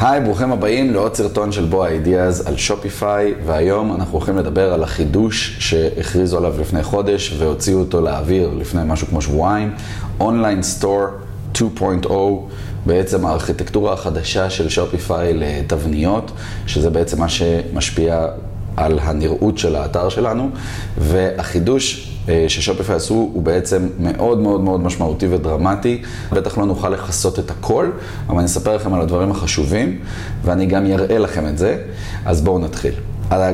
היי, ברוכים הבאים לעוד סרטון של בוא אידיאז על שופיפיי, והיום אנחנו הולכים לדבר על החידוש שהכריזו עליו לפני חודש והוציאו אותו לאוויר לפני משהו כמו שבועיים, Online Store 2.0, בעצם הארכיטקטורה החדשה של שופיפיי לתבניות, שזה בעצם מה שמשפיע על הנראות של האתר שלנו, והחידוש ששופיפיי עשו הוא בעצם מאוד מאוד מאוד משמעותי ודרמטי. בטח לא נוכל לכסות את הכל, אבל אני אספר לכם על הדברים החשובים, ואני גם אראה לכם את זה. אז בואו נתחיל.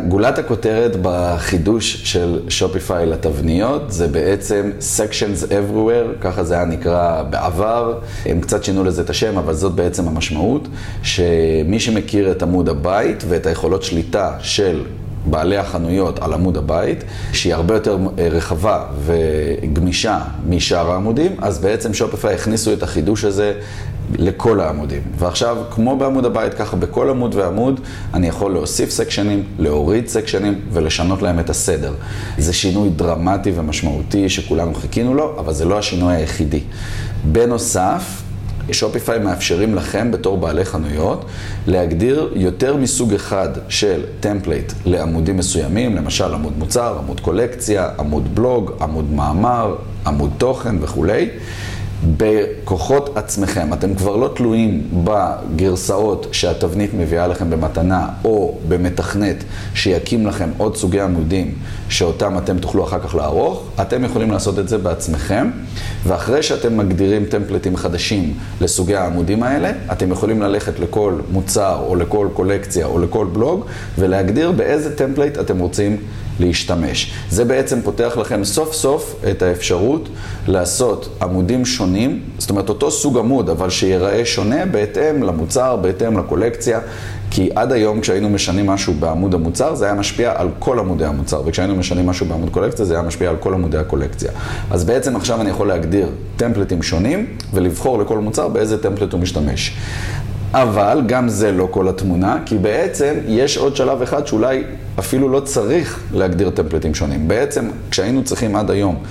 גולת הכותרת בחידוש של שופיפיי לתבניות זה בעצם Sections Everywhere, ככה זה היה נקרא בעבר. הם קצת שינו לזה את השם, אבל זאת בעצם המשמעות, שמי שמכיר את עמוד הבית ואת היכולות שליטה של בעלי החנויות על עמוד הבית, שהיא הרבה יותר אה, רחבה וגמישה משאר העמודים, אז בעצם שופיפיי הכניסו את החידוש הזה לכל העמודים. ועכשיו, כמו בעמוד הבית, ככה בכל עמוד ועמוד, אני יכול להוסיף סקשנים, להוריד סקשנים ולשנות להם את הסדר. זה שינוי דרמטי ומשמעותי שכולנו חיכינו לו, אבל זה לא השינוי היחידי. בנוסף, שופיפיי מאפשרים לכם בתור בעלי חנויות להגדיר יותר מסוג אחד של template לעמודים מסוימים, למשל עמוד מוצר, עמוד קולקציה, עמוד בלוג, עמוד מאמר, עמוד תוכן וכולי. בכוחות עצמכם. אתם כבר לא תלויים בגרסאות שהתבנית מביאה לכם במתנה, או במתכנת שיקים לכם עוד סוגי עמודים שאותם אתם תוכלו אחר כך לערוך. אתם יכולים לעשות את זה בעצמכם, ואחרי שאתם מגדירים טמפלטים חדשים לסוגי העמודים האלה, אתם יכולים ללכת לכל מוצר, או לכל קולקציה, או לכל בלוג, ולהגדיר באיזה template אתם רוצים להשתמש. זה בעצם פותח לכם סוף סוף את האפשרות לעשות עמודים שונים, זאת אומרת אותו סוג עמוד, אבל שיראה שונה בהתאם למוצר, בהתאם לקולקציה, כי עד היום כשהיינו משנים משהו בעמוד המוצר, זה היה משפיע על כל עמודי המוצר, וכשהיינו משנים משהו בעמוד קולקציה, זה היה משפיע על כל עמודי הקולקציה. אז בעצם עכשיו אני יכול להגדיר טמפלטים שונים, ולבחור לכל מוצר באיזה טמפלט הוא משתמש. אבל גם זה לא כל התמונה, כי בעצם יש עוד שלב אחד שאולי אפילו לא צריך להגדיר טמפלטים שונים. בעצם, כשהיינו צריכים עד היום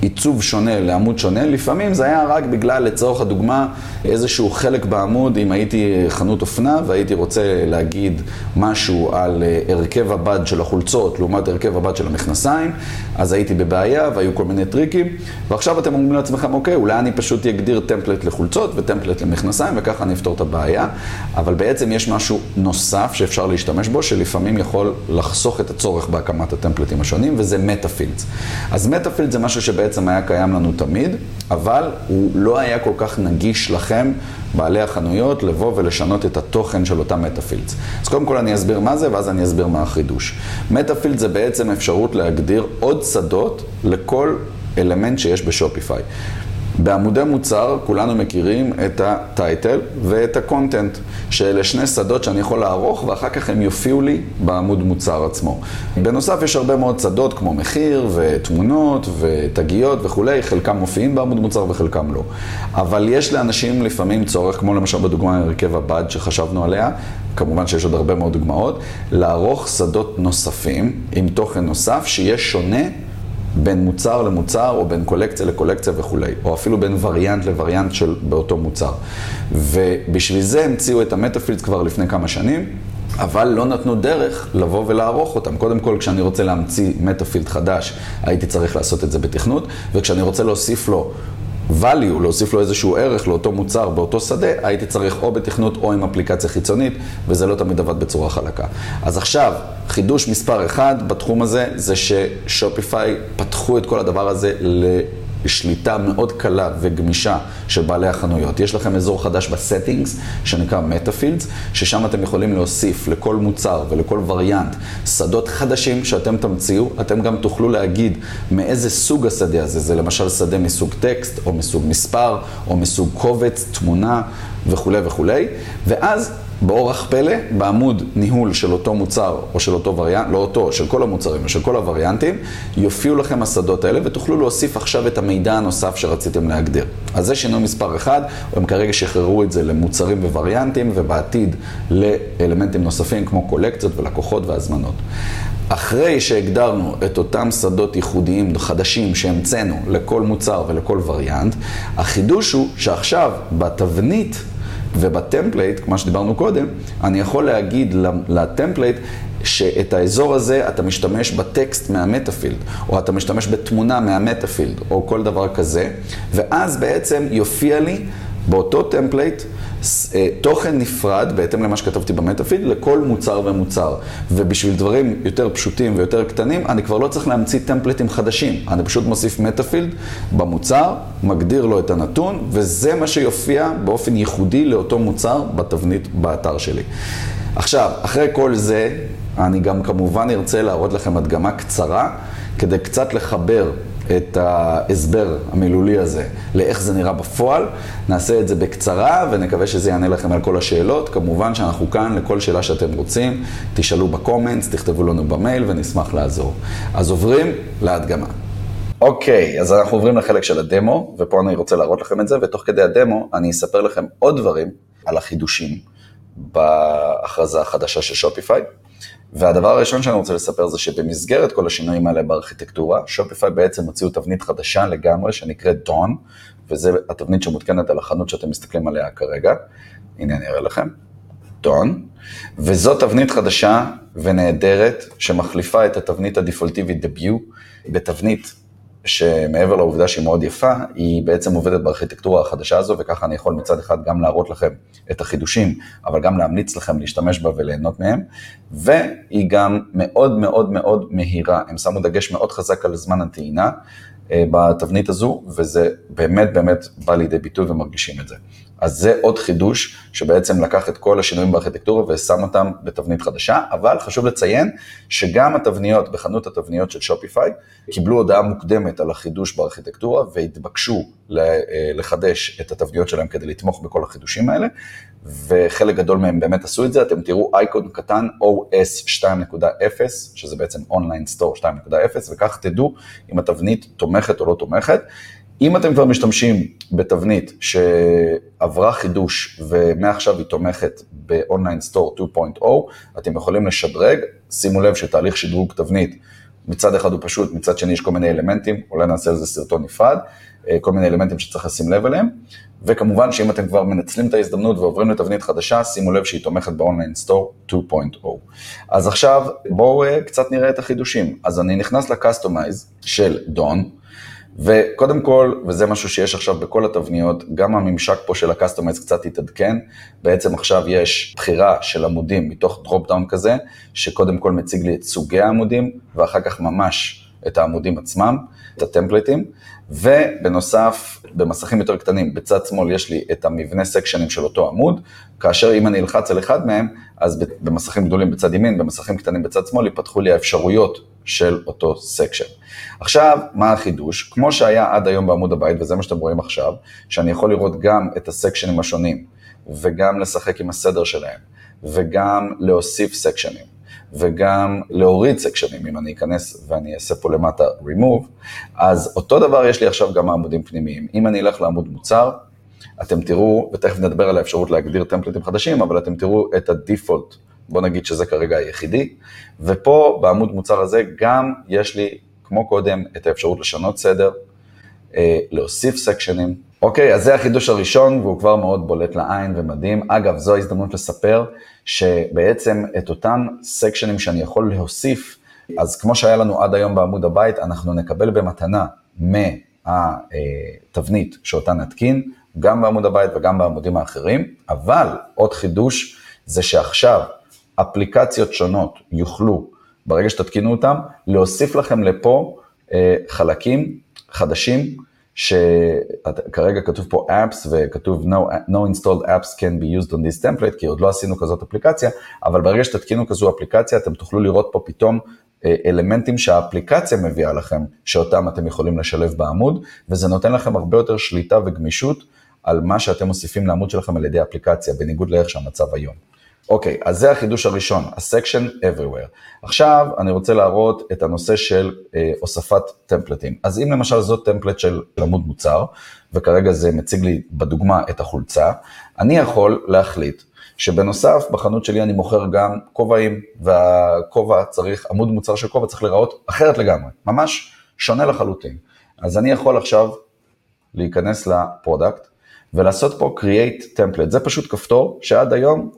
עיצוב שונה לעמוד שונה, לפעמים זה היה רק בגלל, לצורך הדוגמה, איזשהו חלק בעמוד, אם הייתי חנות אופנה והייתי רוצה להגיד משהו על אה, הרכב הבד של החולצות לעומת הרכב הבד של המכנסיים, אז הייתי בבעיה והיו כל מיני טריקים, ועכשיו אתם אומרים לעצמכם, אוקיי, אולי אני פשוט אגדיר טמפלט לחולצות וטמפלט למכנסיים וככה אני אפתור את הבעיה, אבל בעצם יש משהו נוסף שאפשר להשתמש בו, שלפעמים יכול לחסוך את הצורך בהקמת הטמפלטים השונים, וזה metafields. אז metafields זה משהו שבעצם בעצם היה קיים לנו תמיד, אבל הוא לא היה כל כך נגיש לכם, בעלי החנויות, לבוא ולשנות את התוכן של אותם metafields. אז קודם כל אני אסביר מה זה, ואז אני אסביר מה החידוש. metafield זה בעצם אפשרות להגדיר עוד שדות לכל אלמנט שיש בשופיפיי. בעמודי מוצר כולנו מכירים את הטייטל ואת הקונטנט, שאלה שני שדות שאני יכול לערוך ואחר כך הם יופיעו לי בעמוד מוצר עצמו. בנוסף יש הרבה מאוד שדות כמו מחיר ותמונות ותגיות וכולי, חלקם מופיעים בעמוד מוצר וחלקם לא. אבל יש לאנשים לפעמים צורך, כמו למשל בדוגמה הרכב הבד שחשבנו עליה, כמובן שיש עוד הרבה מאוד דוגמאות, לערוך שדות נוספים עם תוכן נוסף שיהיה שונה בין מוצר למוצר, או בין קולקציה לקולקציה וכולי, או אפילו בין וריאנט לווריאנט של באותו מוצר. ובשביל זה המציאו את המטאפילד כבר לפני כמה שנים. אבל לא נתנו דרך לבוא ולערוך אותם. קודם כל, כשאני רוצה להמציא מטאפילד חדש, הייתי צריך לעשות את זה בתכנות, וכשאני רוצה להוסיף לו value, להוסיף לו איזשהו ערך לאותו מוצר באותו שדה, הייתי צריך או בתכנות או עם אפליקציה חיצונית, וזה לא תמיד עבד בצורה חלקה. אז עכשיו, חידוש מספר אחד בתחום הזה, זה ששופיפיי פתחו את כל הדבר הזה ל... שליטה מאוד קלה וגמישה של בעלי החנויות. יש לכם אזור חדש ב settings, שנקרא metafields, ששם אתם יכולים להוסיף לכל מוצר ולכל וריאנט שדות חדשים שאתם תמציאו. אתם גם תוכלו להגיד מאיזה סוג השדה הזה. זה למשל שדה מסוג טקסט, או מסוג מספר, או מסוג קובץ, תמונה וכולי וכולי. ואז באורח פלא, בעמוד ניהול של אותו מוצר או של אותו וריאנט, לא אותו, של כל המוצרים ושל כל הווריאנטים, יופיעו לכם השדות האלה ותוכלו להוסיף עכשיו את המידע הנוסף שרציתם להגדיר. אז זה שינוי מספר אחד, הם כרגע שחררו את זה למוצרים ווריאנטים ובעתיד לאלמנטים נוספים כמו קולקציות ולקוחות והזמנות. אחרי שהגדרנו את אותם שדות ייחודיים חדשים שהמצאנו לכל מוצר ולכל וריאנט, החידוש הוא שעכשיו בתבנית וב template, כמו שדיברנו קודם, אני יכול להגיד ל template שאת האזור הזה אתה משתמש בטקסט מה metafield, או אתה משתמש בתמונה מה metafield, או כל דבר כזה, ואז בעצם יופיע לי באותו template אה, תוכן נפרד, בהתאם למה שכתבתי ב metafield, לכל מוצר ומוצר. ובשביל דברים יותר פשוטים ויותר קטנים, אני כבר לא צריך להמציא טמפלטים חדשים. אני פשוט מוסיף metafield במוצר, מגדיר לו את הנתון, וזה מה שיופיע באופן ייחודי לאותו מוצר בתבנית באתר שלי. עכשיו, אחרי כל זה, אני גם כמובן ארצה להראות לכם הדגמה קצרה, כדי קצת לחבר את ההסבר המילולי הזה לאיך זה נראה בפועל. נעשה את זה בקצרה ונקווה שזה יענה לכם על כל השאלות. כמובן שאנחנו כאן לכל שאלה שאתם רוצים, תשאלו בקומנטס, תכתבו לנו במייל ונשמח לעזור. אז עוברים להדגמה. אוקיי, אז אנחנו עוברים לחלק של הדמו, ופה אני רוצה להראות לכם את זה, ותוך כדי הדמו אני אספר לכם עוד דברים על החידושים בהכרזה החדשה של שופיפיי. והדבר הראשון שאני רוצה לספר זה שבמסגרת כל השינויים האלה בארכיטקטורה, שופיפיי בעצם הוציאו תבנית חדשה לגמרי שנקראת דון, וזה התבנית שמותקנת על החנות שאתם מסתכלים עליה כרגע. הנה אני אראה לכם. דון. וזו תבנית חדשה ונהדרת שמחליפה את התבנית הדפולטיבית דביו בתבנית שמעבר לעובדה שהיא מאוד יפה, היא בעצם עובדת בארכיטקטורה החדשה הזו, וככה אני יכול מצד אחד גם להראות לכם את החידושים, אבל גם להמליץ לכם להשתמש בה וליהנות מהם, והיא גם מאוד מאוד מאוד מהירה, הם שמו דגש מאוד חזק על זמן הטעינה אה, בתבנית הזו, וזה באמת באמת בא לידי ביטוי ומרגישים את זה. אז זה עוד חידוש שבעצם לקח את כל השינויים בארכיטקטורה ושם אותם בתבנית חדשה, אבל חשוב לציין שגם התבניות, בחנות התבניות של שופיפיי, קיבלו הודעה מוקדמת על החידוש בארכיטקטורה והתבקשו לחדש את התבניות שלהם כדי לתמוך בכל החידושים האלה, וחלק גדול מהם באמת עשו את זה, אתם תראו אייקון קטן OS 2.0, שזה בעצם אונליין סטור 2.0, וכך תדעו אם התבנית תומכת או לא תומכת. אם אתם כבר משתמשים בתבנית שעברה חידוש ומעכשיו היא תומכת ב-Online Store 2.0, אתם יכולים לשדרג, שימו לב שתהליך שדרוג תבנית מצד אחד הוא פשוט, מצד שני יש כל מיני אלמנטים, אולי נעשה על זה סרטון נפרד, אה, כל מיני אלמנטים שצריך לשים לב אליהם, וכמובן שאם אתם כבר מנצלים את ההזדמנות ועוברים לתבנית חדשה, שימו לב שהיא תומכת ב-Online Store 2.0. אז עכשיו בואו אה, קצת נראה את החידושים. אז אני נכנס ל-Customize של Dawn, וקודם כל, וזה משהו שיש עכשיו בכל התבניות, גם הממשק פה של ה-Customize קצת התעדכן, בעצם עכשיו יש בחירה של עמודים מתוך drop down כזה, שקודם כל מציג לי את סוגי העמודים, ואחר כך ממש את העמודים עצמם, את ה-templates, ובנוסף, במסכים יותר קטנים, בצד שמאל יש לי את המבנה sections של אותו עמוד, כאשר אם אני אלחץ על אחד מהם, אז במסכים גדולים בצד ימין, במסכים קטנים בצד שמאל, ייפתחו לי האפשרויות של אותו section. עכשיו, מה החידוש? כמו שהיה עד היום בעמוד הבית, וזה מה שאתם רואים עכשיו, שאני יכול לראות גם את ה-sections השונים, וגם לשחק עם הסדר שלהם, וגם להוסיף sections, וגם להוריד sections, אם אני אכנס ואני אעשה פה למטה remove, אז אותו דבר יש לי עכשיו גם מעמודים פנימיים. אם אני אלך לעמוד מוצר, אתם תראו, ותכף נדבר על האפשרות להגדיר templates חדשים, אבל אתם תראו את ה-default, בוא נגיד שזה כרגע היחידי, ופה בעמוד מוצר הזה גם יש לי, כמו קודם, את האפשרות לשנות סדר, אה, להוסיף סקשנים. אוקיי, אז זה החידוש הראשון, והוא כבר מאוד בולט לעין ומדהים. אגב, זו ההזדמנות לספר שבעצם את אותם סקשנים שאני יכול להוסיף, אז כמו שהיה לנו עד היום בעמוד הבית, אנחנו נקבל במתנה מהתבנית שאותה נתקין, גם בעמוד הבית וגם בעמודים האחרים, אבל עוד חידוש זה שעכשיו אפליקציות שונות יוכלו, ברגע שתתקינו אותם, להוסיף לכם לפה אה, חלקים חדשים, שכרגע כתוב פה apps וכתוב no, no installed apps can be used on this template, כי עוד לא עשינו כזאת אפליקציה, אבל ברגע שתתקינו כזו אפליקציה, אתם תוכלו לראות פה פתאום אה, אלמנטים שהאפליקציה מביאה לכם, שאותם אתם יכולים לשלב בעמוד, וזה נותן לכם הרבה יותר שליטה וגמישות על מה שאתם מוסיפים לעמוד שלכם על ידי אפליקציה, בניגוד לאיך שהמצב היום. אוקיי, אז זה החידוש הראשון, ה-section everywhere. עכשיו אני רוצה להראות את הנושא של אה, הוספת טמפלטים. אז אם למשל זאת טמפלט של עמוד מוצר, וכרגע זה מציג לי בדוגמה את החולצה, אני יכול להחליט שבנוסף בחנות שלי אני מוכר גם כובעים, והכובע צריך, עמוד מוצר של כובע צריך להיראות אחרת לגמרי, ממש שונה לחלוטין. אז אני יכול עכשיו להיכנס ל-product, ולעשות פה create template. זה פשוט כפתור שעד היום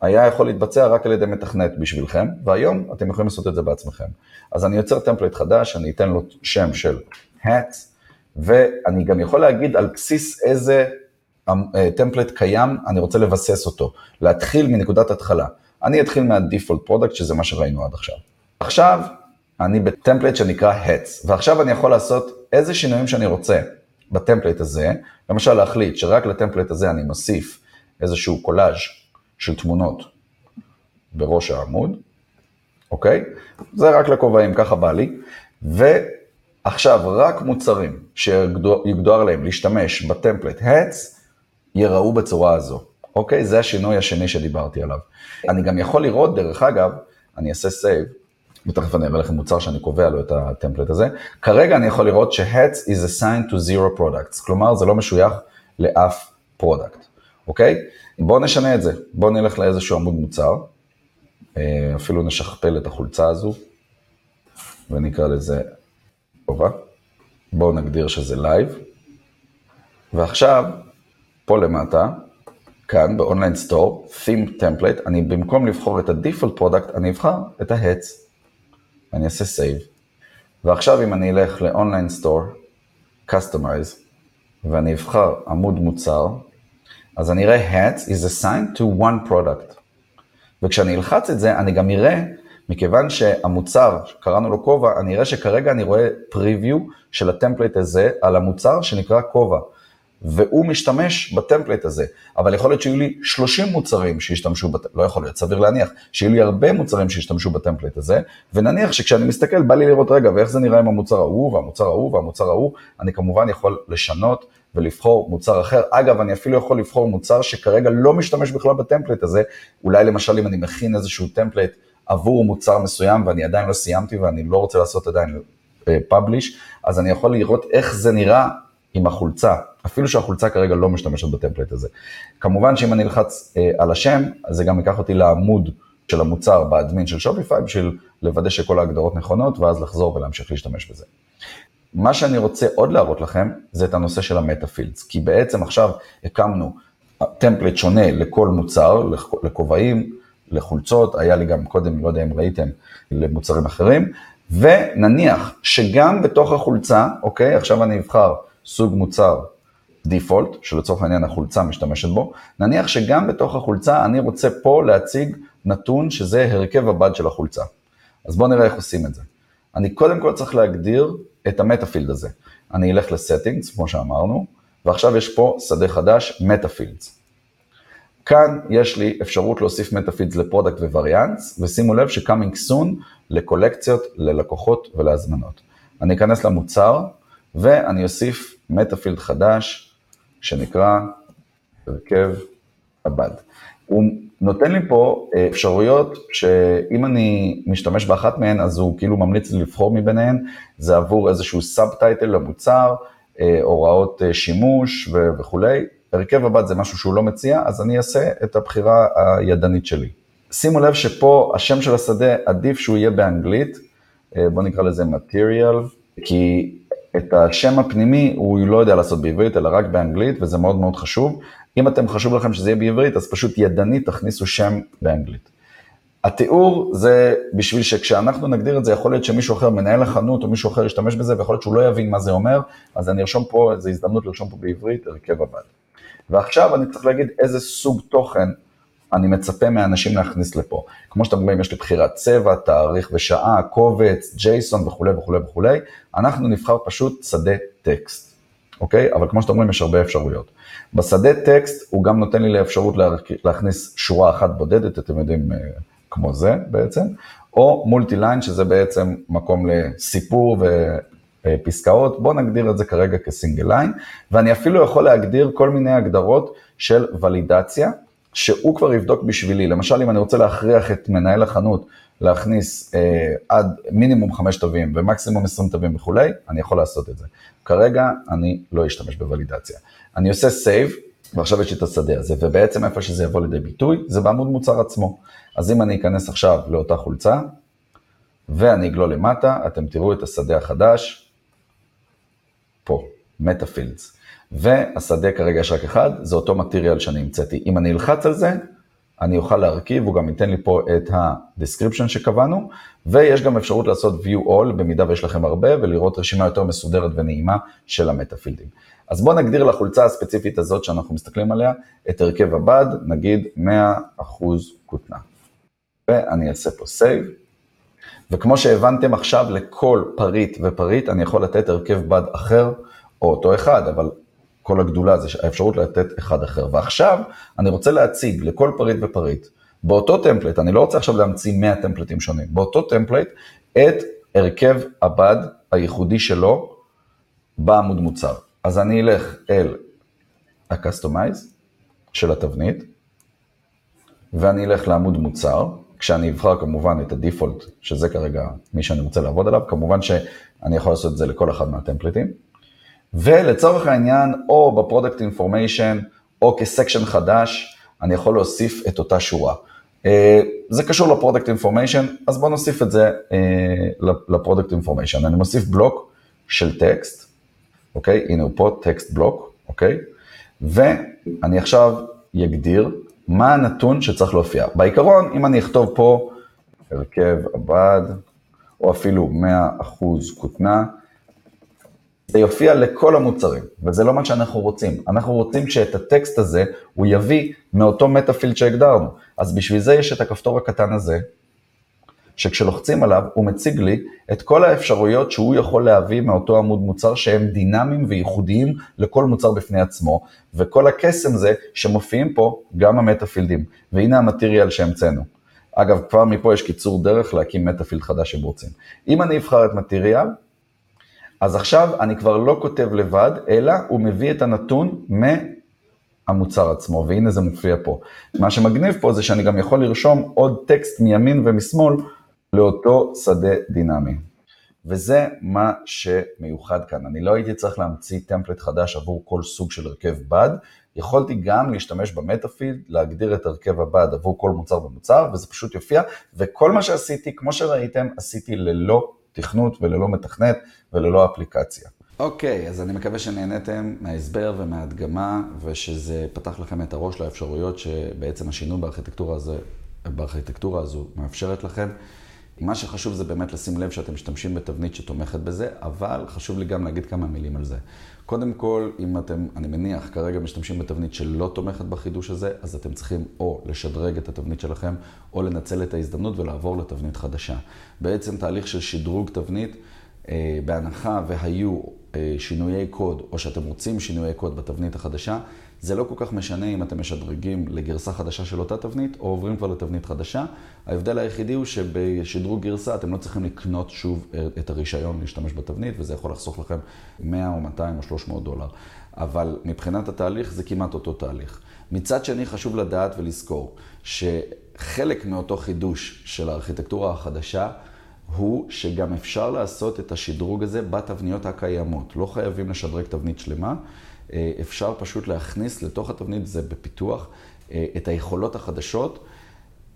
היה יכול להתבצע רק על ידי מתכנת בשבילכם, והיום אתם יכולים לעשות את זה בעצמכם. אז אני יוצר template חדש, אני אתן לו שם של hats, ואני גם יכול להגיד על בסיס איזה template אה, קיים, אני רוצה לבסס אותו, להתחיל מנקודת התחלה. אני אתחיל מה-default product, שזה מה שראינו עד עכשיו. עכשיו, אני ב-template שנקרא hats, ועכשיו אני יכול לעשות איזה שינויים שאני רוצה ב-template הזה, למשל להחליט שרק ל-template הזה אני מוסיף איזשהו קולאז' של תמונות בראש העמוד, אוקיי? זה רק לכובעים, ככה בא לי. ועכשיו, רק מוצרים שיוגדר להם להשתמש ב-template Hats, יראו בצורה הזו, אוקיי? זה השינוי השני שדיברתי עליו. אני גם יכול לראות, דרך אגב, אני אעשה save, ותכף אני אראה לכם מוצר שאני קובע לו את ה-template הזה. כרגע אני יכול לראות ש-Hats is assigned to zero products, כלומר זה לא משוייך לאף product, אוקיי? בואו נשנה את זה, בואו נלך לאיזשהו עמוד מוצר, אה, אפילו נשכפל את החולצה הזו, ונקרא לזה כובע. בואו נגדיר שזה live. ועכשיו, פה למטה, כאן ב-Online Store, Theme Template, אני במקום לבחור את ה-Default Product, אני אבחר את ה-Hats. אני אעשה Save. ועכשיו אם אני אלך ל-Online Store, Customize, ואני אבחר עמוד מוצר, אז אני אראה Hats is assigned to one product. וכשאני אלחץ את זה, אני גם אראה, מכיוון שהמוצר, קראנו לו כובע, אני אראה שכרגע אני רואה preview של ה-template הזה על המוצר שנקרא כובע. והוא משתמש ב-template הזה, אבל יכול להיות שיהיו לי 30 מוצרים שישתמשו, בת... לא יכול להיות, סביר להניח, שיהיו לי הרבה מוצרים שישתמשו ב-template הזה, ונניח שכשאני מסתכל, בא לי לראות, רגע, ואיך זה נראה עם המוצר ההוא, והמוצר ההוא, והמוצר ההוא, אני כמובן יכול לשנות ולבחור מוצר אחר. אגב, אני אפילו יכול לבחור מוצר שכרגע לא משתמש בכלל ב-template הזה, אולי למשל אם אני מכין איזשהו template עבור מוצר מסוים ואני עדיין לא סיימתי ואני לא רוצה לעשות עדיין publish, אז אני יכול לראות איך זה נראה עם החולצה, אפילו שהחולצה כרגע לא משתמשת ב-template הזה. כמובן שאם אני אלחץ אה, על השם, אז זה גם ייקח אותי לעמוד של המוצר באדמין של שופיפיי בשביל לוודא שכל ההגדרות נכונות ואז לחזור ולהמשיך להשתמש בזה. מה שאני רוצה עוד להראות לכם, זה את הנושא של ה-metafields, כי בעצם עכשיו הקמנו template שונה לכל מוצר, לכובעים, לחולצות, היה לי גם קודם, לא יודע אם ראיתם, למוצרים אחרים, ונניח שגם בתוך החולצה, אוקיי, עכשיו אני אבחר סוג מוצר דיפולט, שלצורך העניין החולצה משתמשת בו, נניח שגם בתוך החולצה אני רוצה פה להציג נתון שזה הרכב הבד של החולצה. אז בואו נראה איך עושים את זה. אני קודם כל צריך להגדיר את המטאפילד הזה. אני אלך לסטינגס, כמו שאמרנו, ועכשיו יש פה שדה חדש, מטאפילדס. כאן יש לי אפשרות להוסיף מטאפילדס לפרודקט ווריאנס, ושימו לב ש-coming soon לקולקציות, ללקוחות ולהזמנות. אני אכנס למוצר, ואני אוסיף metafield חדש, שנקרא הרכב הבד. הוא נותן לי פה אה, אפשרויות שאם אני משתמש באחת מהן, אז הוא כאילו ממליץ לי לבחור מביניהן, זה עבור איזשהו subtitle למוצר, אה, הוראות אה, שימוש וכולי. הרכב הבד זה משהו שהוא לא מציע, אז אני אעשה את הבחירה הידנית שלי. שימו לב שפה השם של השדה עדיף שהוא יהיה באנגלית, בואו נקרא לזה material, כי את השם הפנימי הוא לא יודע לעשות בעברית, אלא רק באנגלית, וזה מאוד מאוד חשוב. אם אתם חשוב לכם שזה יהיה בעברית, אז פשוט ידנית תכניסו שם באנגלית. התיאור זה בשביל שכשאנחנו נגדיר את זה, יכול להיות שמישהו אחר, מנהל החנות או מישהו אחר ישתמש בזה, ויכול להיות שהוא לא יבין מה זה אומר, אז אני ארשום פה, זו הזדמנות לרשום פה בעברית, הרכב הבד. ועכשיו אני צריך להגיד איזה סוג תוכן אני מצפה מאנשים להכניס לפה. כמו שאתם רואים, יש לי בחירת צבע, תאריך ושעה, קובץ, ג'ייסון וכולי וכולי וכולי. אנחנו נבחר פשוט שדה טקסט, אוקיי? אבל כמו שאתם רואים, יש הרבה אפשרויות. בשדה טקסט הוא גם נותן לי לאפשרות להכניס שורה אחת בודדת, אתם יודעים, אה, כמו זה בעצם, או מולטי ליין, שזה בעצם מקום לסיפור ופסקאות. בואו נגדיר את זה כרגע כ-single line, ואני אפילו יכול להגדיר כל מיני הגדרות של ולידציה. שהוא כבר יבדוק בשבילי. למשל, אם אני רוצה להכריח את מנהל החנות להכניס אה, עד מינימום חמש תווים ומקסימום עשרים תווים וכולי, אני יכול לעשות את זה. כרגע אני לא אשתמש בוולידציה. אני עושה save, ועכשיו יש לי את השדה הזה, ובעצם איפה שזה יבוא לידי ביטוי, זה בעמוד מוצר עצמו. אז אם אני אכנס עכשיו לאותה חולצה, ואני אגלול למטה, אתם תראו את השדה החדש, פה, מטאפילדס. והשדה כרגע יש רק אחד, זה אותו מטריאל שאני המצאתי. אם אני אלחץ על זה, אני אוכל להרכיב, הוא גם ייתן לי פה את ה-description שקבענו, ויש גם אפשרות לעשות view all במידה ויש לכם הרבה, ולראות רשימה יותר מסודרת ונעימה של המטאפילדים. אז בואו נגדיר לחולצה הספציפית הזאת שאנחנו מסתכלים עליה, את הרכב הבד, נגיד 100% כותנה. ואני אעשה פה save, וכמו שהבנתם עכשיו, לכל פריט ופריט אני יכול לתת הרכב בד אחר, או אותו אחד, אבל כל הגדולה זה האפשרות לתת אחד אחר. ועכשיו אני רוצה להציג לכל פריט ופריט, באותו template, אני לא רוצה עכשיו להמציא 100 templates שונים, באותו template, את הרכב הבד הייחודי שלו בעמוד מוצר. אז אני אלך אל ה-Customize של התבנית, ואני אלך לעמוד מוצר, כשאני אבחר כמובן את ה default, שזה כרגע מי שאני רוצה לעבוד עליו, כמובן שאני יכול לעשות את זה לכל אחד מהטמפליטים. ולצורך העניין, או ב product information, או כ section חדש, אני יכול להוסיף את אותה שורה. אה, זה קשור ל product information, אז בואו נוסיף את זה אה, ל product information. אני מוסיף בלוק של טקסט, אוקיי? הנה הוא פה, טקסט בלוק, אוקיי? ואני עכשיו אגדיר מה הנתון שצריך להופיע. בעיקרון, אם אני אכתוב פה הרכב הבד, או אפילו 100% כותנה, זה יופיע לכל המוצרים, וזה לא מה שאנחנו רוצים. אנחנו רוצים שאת הטקסט הזה הוא יביא מאותו מטאפילד שהגדרנו. אז בשביל זה יש את הכפתור הקטן הזה, שכשלוחצים עליו הוא מציג לי את כל האפשרויות שהוא יכול להביא מאותו עמוד מוצר שהם דינמיים וייחודיים לכל מוצר בפני עצמו, וכל הקסם זה שמופיעים פה גם המטאפילדים, והנה המטריאל שהמצאנו. אגב, כבר מפה יש קיצור דרך להקים מטאפילד חדש שהם רוצים. אם אני אבחר את מטריאל, אז עכשיו אני כבר לא כותב לבד, אלא הוא מביא את הנתון מהמוצר עצמו, והנה זה מופיע פה. מה שמגניב פה זה שאני גם יכול לרשום עוד טקסט מימין ומשמאל לאותו שדה דינמי. וזה מה שמיוחד כאן. אני לא הייתי צריך להמציא טמפלט חדש עבור כל סוג של הרכב בד, יכולתי גם להשתמש במטאפילד, להגדיר את הרכב הבד עבור כל מוצר ומוצר, וזה פשוט יופיע, וכל מה שעשיתי, כמו שראיתם, עשיתי ללא תכנות וללא מתכנת וללא אפליקציה. אוקיי, okay, אז אני מקווה שנהניתם מההסבר ומההדגמה, ושזה פתח לכם את הראש לאפשרויות שבעצם השינוי בארכיטקטורה, הזה, בארכיטקטורה הזו מאפשרת לכם. מה שחשוב זה באמת לשים לב שאתם משתמשים בתבנית שתומכת בזה, אבל חשוב לי גם להגיד כמה מילים על זה. קודם כל, אם אתם, אני מניח, כרגע משתמשים בתבנית שלא תומכת בחידוש הזה, אז אתם צריכים או לשדרג את התבנית שלכם, או לנצל את ההזדמנות ולעבור לתבנית חדשה. בעצם תהליך של שדרוג תבנית, בהנחה והיו אה, שינויי קוד, או שאתם רוצים שינויי קוד בתבנית החדשה, זה לא כל כך משנה אם אתם משדרגים לגרסה חדשה של אותה תבנית, או עוברים כבר לתבנית חדשה. ההבדל היחידי הוא שבשדרוג גרסה אתם לא צריכים לקנות שוב את הרישיון להשתמש בתבנית, וזה יכול לחסוך לכם 100 או 200 או 300 דולר. אבל מבחינת התהליך זה כמעט אותו תהליך. מצד שני חשוב לדעת ולזכור שחלק מאותו חידוש של הארכיטקטורה החדשה, הוא שגם אפשר לעשות את השדרוג הזה בתבניות הקיימות. לא חייבים לשדרג תבנית שלמה, אה, אפשר פשוט להכניס לתוך התבנית, זה בפיתוח, אה, את היכולות החדשות.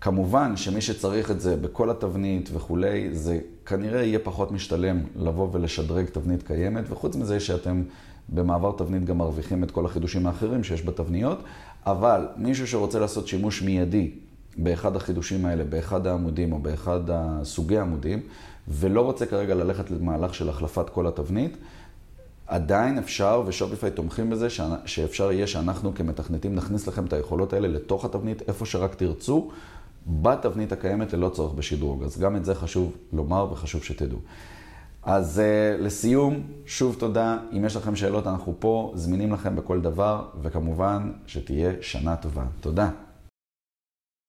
כמובן שמי שצריך את זה בכל התבנית וכולי, זה כנראה יהיה פחות משתלם לבוא ולשדרג תבנית קיימת, וחוץ מזה שאתם במעבר תבנית גם מרוויחים את כל החידושים האחרים שיש בתבניות, אבל מישהו שרוצה לעשות שימוש מיידי באחד החידושים האלה, באחד העמודים או באחד הסוגי העמודים, ולא רוצה כרגע ללכת למהלך של החלפת כל התבנית, עדיין אפשר, ושופיפיי תומכים בזה, שאפשר יהיה שאנחנו כמתכנתים נכניס לכם את היכולות האלה לתוך התבנית, איפה שרק תרצו, בתבנית הקיימת ללא צורך בשדרוג. אז גם את זה חשוב לומר וחשוב שתדעו. אז uh, לסיום, שוב תודה. אם יש לכם שאלות, אנחנו פה, זמינים לכם בכל דבר, וכמובן שתהיה שנה טובה. תודה.